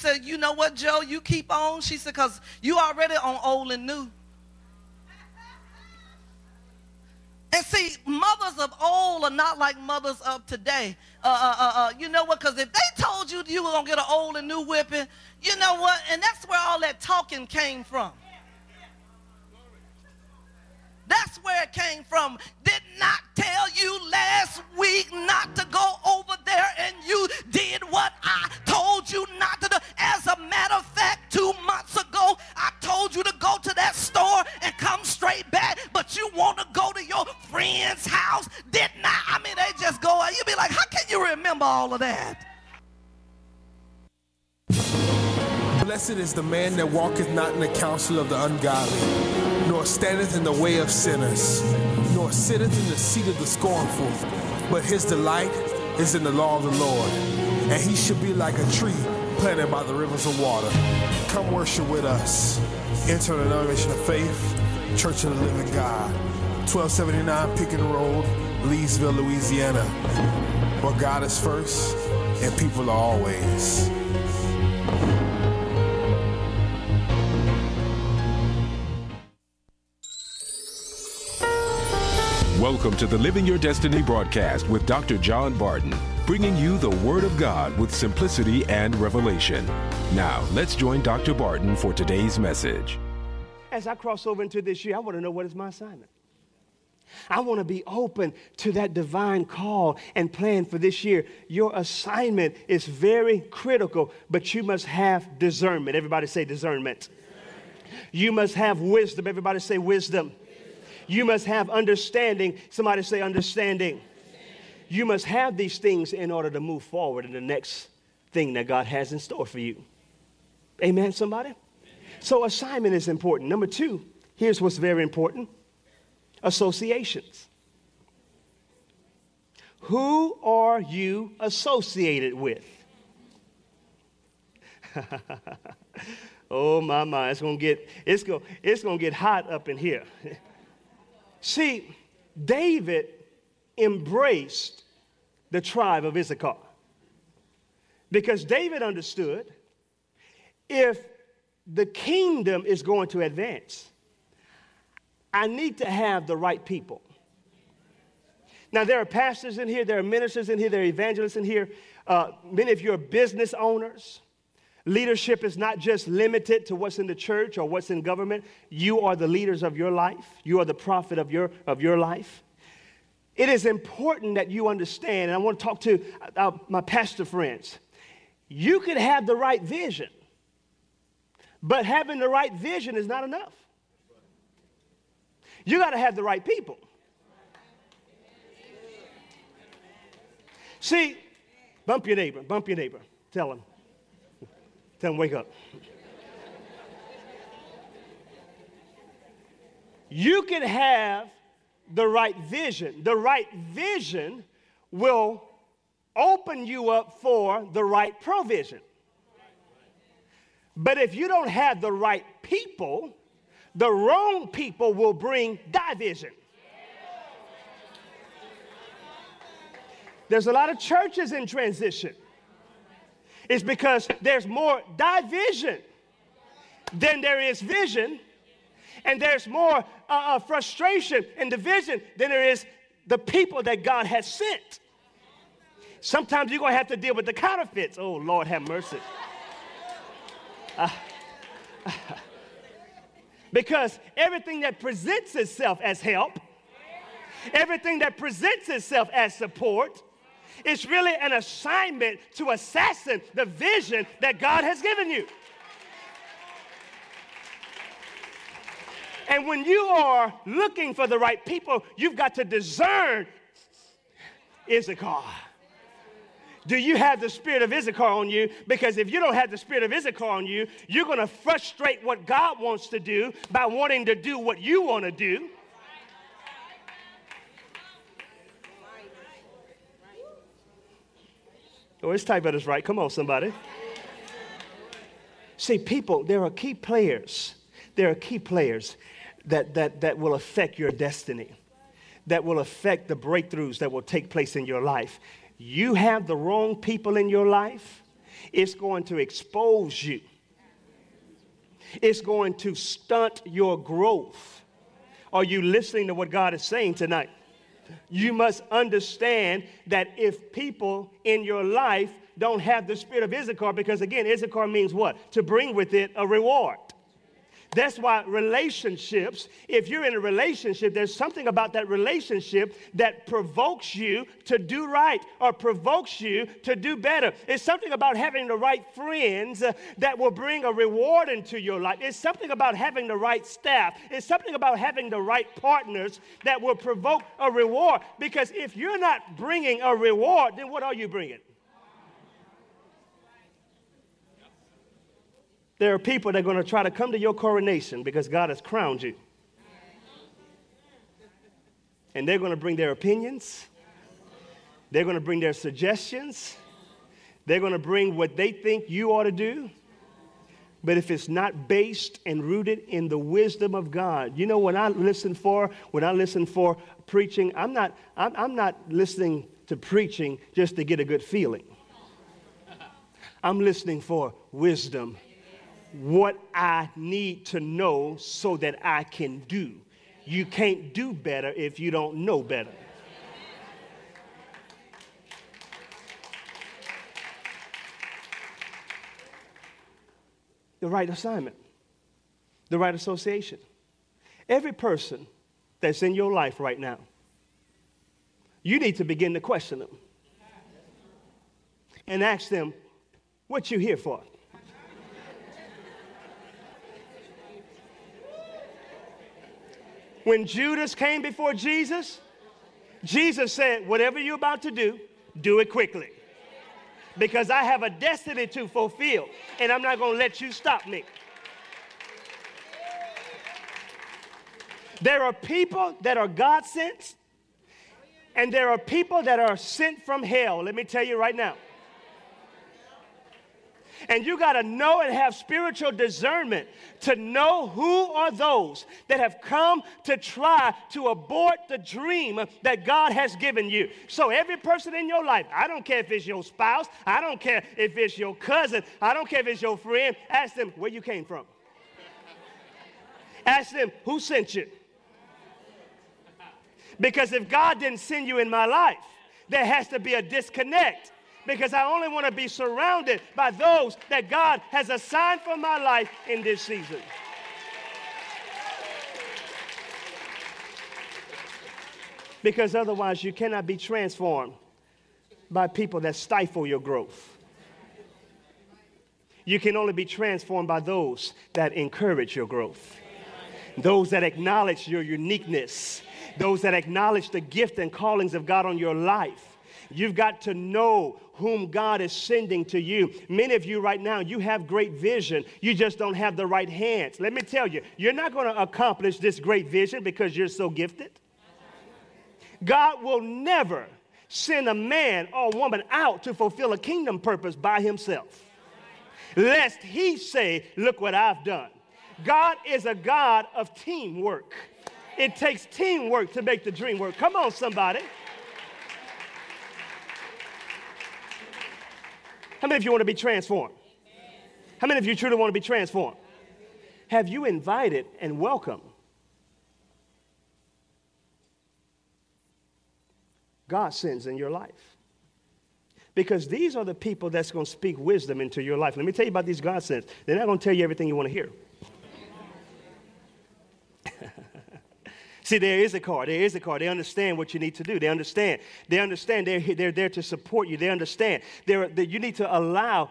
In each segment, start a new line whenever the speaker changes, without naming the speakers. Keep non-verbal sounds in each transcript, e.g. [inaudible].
said, You know what, Joe? You keep on. She said, Because you already on old and new. And see, mothers of old are not like mothers of today. Uh, uh, uh, uh you know what? Because if they told you you were going to get an old and new whipping, you know what? And that's where all that talking came from. That's where it came from. Did not tell you last week not to go over there and you did what all of that?
Blessed is the man that walketh not in the counsel of the ungodly nor standeth in the way of sinners, nor sitteth in the seat of the scornful. But his delight is in the law of the Lord, and he should be like a tree planted by the rivers of water. Come worship with us. Enter the denomination of faith, Church of the Living God, 1279 Pickens Road, Leesville, Louisiana, where God is first and people are always.
Welcome to the Living Your Destiny broadcast with Dr. John Barton, bringing you the Word of God with simplicity and revelation. Now, let's join Dr. Barton for today's message.
As I cross over into this year, I want to know what is my assignment. I want to be open to that divine call and plan for this year. Your assignment is very critical, but you must have discernment. Everybody say discernment. discernment. You must have wisdom. Everybody say wisdom. You must have understanding. Somebody say understanding. You must have these things in order to move forward in the next thing that God has in store for you. Amen, somebody? So, assignment is important. Number two, here's what's very important associations. Who are you associated with? [laughs] oh my my, it's gonna get it's gonna it's gonna get hot up in here. [laughs] See, David embraced the tribe of Issachar because David understood if the kingdom is going to advance, I need to have the right people. Now, there are pastors in here, there are ministers in here, there are evangelists in here. Uh, many of you are business owners. Leadership is not just limited to what's in the church or what's in government. You are the leaders of your life. You are the prophet of your, of your life. It is important that you understand, and I want to talk to uh, my pastor friends. You could have the right vision, but having the right vision is not enough. You got to have the right people. See, bump your neighbor, bump your neighbor. Tell him, Tell him, wake up. you can have the right vision. The right vision will open you up for the right provision. But if you don't have the right people, the wrong people will bring division. There's a lot of churches in transition It's because there's more division than there is vision, and there's more uh, uh, frustration and division than there is the people that God has sent. Sometimes you're going to have to deal with the counterfeits. Oh, Lord, have mercy. Uh, [laughs] because everything that presents itself as help, everything that presents itself as support, it's really an assignment to assassin the vision that God has given you. And when you are looking for the right people, you've got to discern Issachar. Do you have the spirit of Issachar on you? Because if you don't have the spirit of Issachar on you, you're going to frustrate what God wants to do by wanting to do what you want to do. Oh, it's type is right. Come on, somebody. See, people, there are key players. There are key players that, that, that will affect your destiny, that will affect the breakthroughs that will take place in your life. You have the wrong people in your life, it's going to expose you, it's going to stunt your growth. Are you listening to what God is saying tonight? You must understand that if people in your life don't have the spirit of Issachar, because again, Issachar means what? To bring with it a reward. That's why relationships, if you're in a relationship, there's something about that relationship that provokes you to do right or provokes you to do better. It's something about having the right friends uh, that will bring a reward into your life. It's something about having the right staff. It's something about having the right partners that will provoke a reward. Because if you're not bringing a reward, then what are you bringing? There are people that are going to try to come to your coronation because God has crowned you. And they're going to bring their opinions, they're going to bring their suggestions, they're going to bring what they think you ought to do. But if it's not based and rooted in the wisdom of God, you know, when I listen for, when I listen for preaching, I'm not, I'm, I'm not listening to preaching just to get a good feeling. I'm listening for wisdom what I need to know so that I can do. You can't do better if you don't know better. The right assignment, the right association. Every person that's in your life right now, you need to begin to question them and ask them, what you here for? When Judas came before Jesus, Jesus said, Whatever you're about to do, do it quickly. Because I have a destiny to fulfill, and I'm not going to let you stop me. There are people that are God sent, and there are people that are sent from hell. Let me tell you right now. And you got to know and have spiritual discernment to know who are those that have come to try to abort the dream that God has given you. So, every person in your life, I don't care if it's your spouse, I don't care if it's your cousin, I don't care if it's your friend, ask them where you came from. ask them who sent you. Because if God didn't send you in my life, there has to be a disconnect because I only want to be surrounded by those that God has assigned for my life in this season. Because otherwise, you cannot be transformed by people that stifle your growth. You can only be transformed by those that encourage your growth, those that acknowledge your uniqueness, those that acknowledge the gift and callings of God on your life You've got to know whom God is sending to you. Many of you right now, you have great vision. You just don't have the right hands. Let me tell you, you're not going to accomplish this great vision because you're so gifted. God will never send a man or woman out to fulfill a kingdom purpose by himself. Lest he say, Look what I've done. God is a God of teamwork. It takes teamwork to make the dream work. Come on, somebody. How many of you want to be transformed? How many of you truly want to be transformed? Have you invited and welcomed God sends in your life? Because these are the people that's going to speak wisdom into your life. Let me tell you about these God sends. They're not going to tell you everything you want to hear. See, they're Issachar. There is a car. They understand what you need to do. They understand. They understand. They're, they're there to support you. They understand. They're, they, you need to allow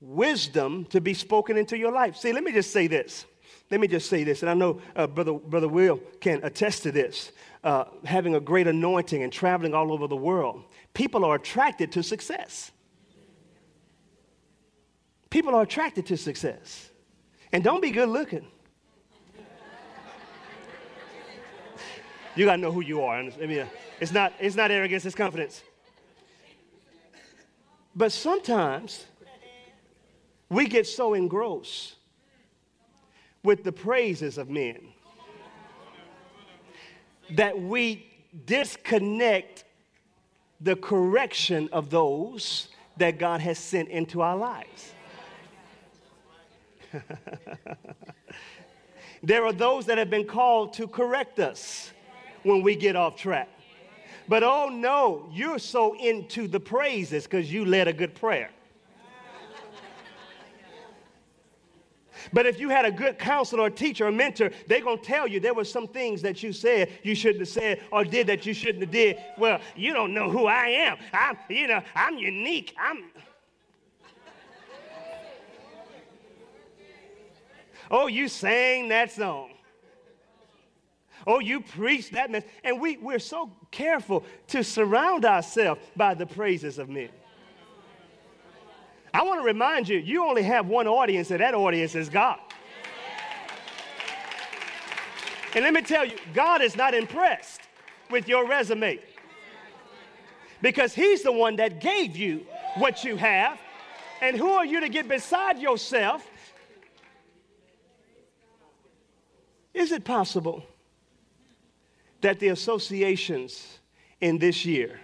wisdom to be spoken into your life. See, let me just say this. Let me just say this, and I know uh, Brother, Brother Will can attest to this. Uh, having a great anointing and traveling all over the world, people are attracted to success. People are attracted to success. And don't be good looking. You got to know who you are. I mean, it's not, it's not arrogance, it's confidence. But sometimes we get so engrossed with the praises of men that we disconnect the correction of those that God has sent into our lives. [laughs] there are those that have been called to correct us when we get off track. But oh no, you're so into the praises because you led a good prayer. But if you had a good counselor or teacher or mentor, they're going to tell you there were some things that you said you shouldn't have said or did that you shouldn't have did. Well, you don't know who I am. I'm, you know, I'm unique. I'm. Oh, you sang that song. Oh, you preach that message. And we, we're so careful to surround ourselves by the praises of men. I want to remind you, you only have one audience, and that audience is God. And let me tell you, God is not impressed with your resume because He's the one that gave you what you have. And who are you to get beside yourself? Is it possible that the associations in this year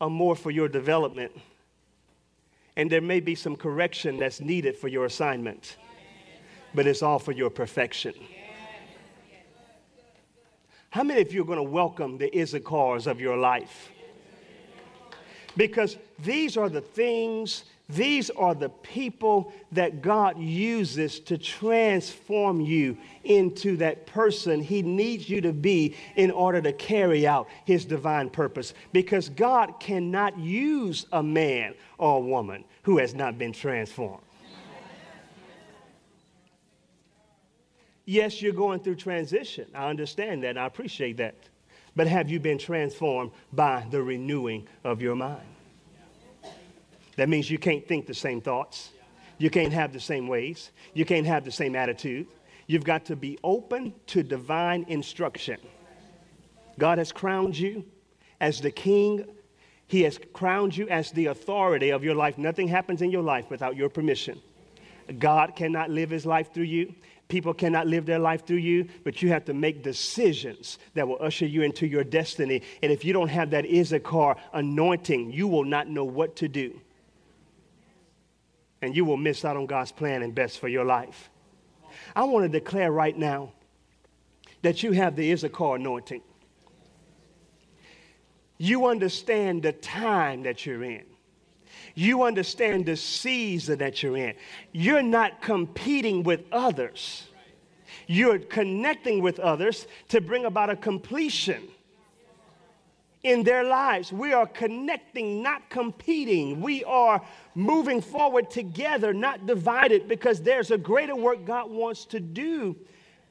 are more for your development? and there may be some correction that's needed for your assignment, but it's all for your perfection. How many of you are going to welcome the Issachars of your life? Because these are the things these are the people that God uses to transform you into that person He needs you to be in order to carry out His divine purpose. Because God cannot use a man or a woman who has not been transformed. Yes, you're going through transition. I understand that. I appreciate that. But have you been transformed by the renewing of your mind? That means you can't think the same thoughts. You can't have the same ways. You can't have the same attitude. You've got to be open to divine instruction. God has crowned you as the king. He has crowned you as the authority of your life. Nothing happens in your life without your permission. God cannot live his life through you. People cannot live their life through you, but you have to make decisions that will usher you into your destiny. And if you don't have that Issachar anointing, you will not know what to do and you will miss out on God's plan and best for your life. I want to declare right now that you have the Issachar anointing. You understand the time that you're in. You understand the season that you're in. You're not competing with others. You're connecting with others to bring about a completion in their lives. We are connecting, not competing. We are moving forward together, not divided, because there's a greater work God wants to do.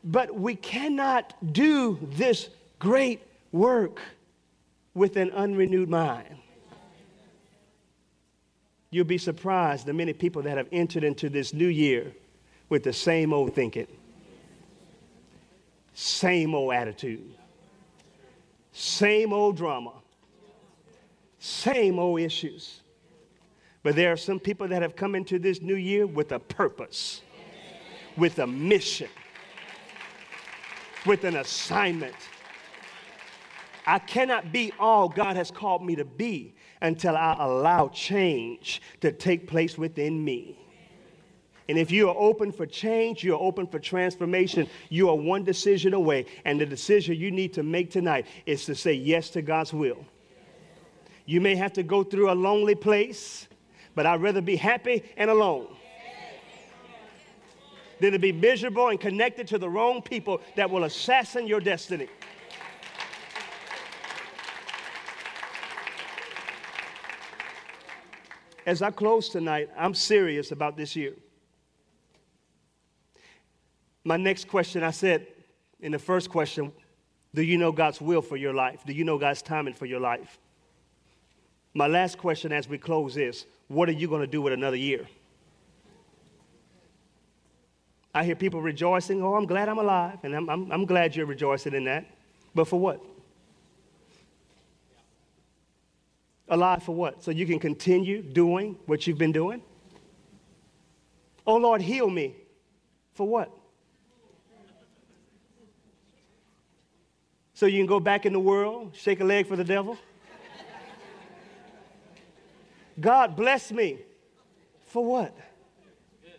But we cannot do this great work with an unrenewed mind. You'll be surprised the many people that have entered into this new year with the same old thinking, same old attitude same old drama, same old issues. But there are some people that have come into this new year with a purpose, with a mission, with an assignment. I cannot be all God has called me to be until I allow change to take place within me. And if you are open for change, you're open for transformation, you are one decision away. And the decision you need to make tonight is to say yes to God's will. You may have to go through a lonely place, but I'd rather be happy and alone than to be miserable and connected to the wrong people that will assassin your destiny. As I close tonight, I'm serious about this year. My next question I said in the first question, do you know God's will for your life? Do you know God's timing for your life? My last question as we close is what are you going to do with another year? I hear people rejoicing, oh, I'm glad I'm alive, and I'm, I'm, I'm glad you're rejoicing in that. But for what? Alive for what? So you can continue doing what you've been doing? Oh, Lord, heal me. For what? So you can go back in the world, shake a leg for the devil? God bless me. For what?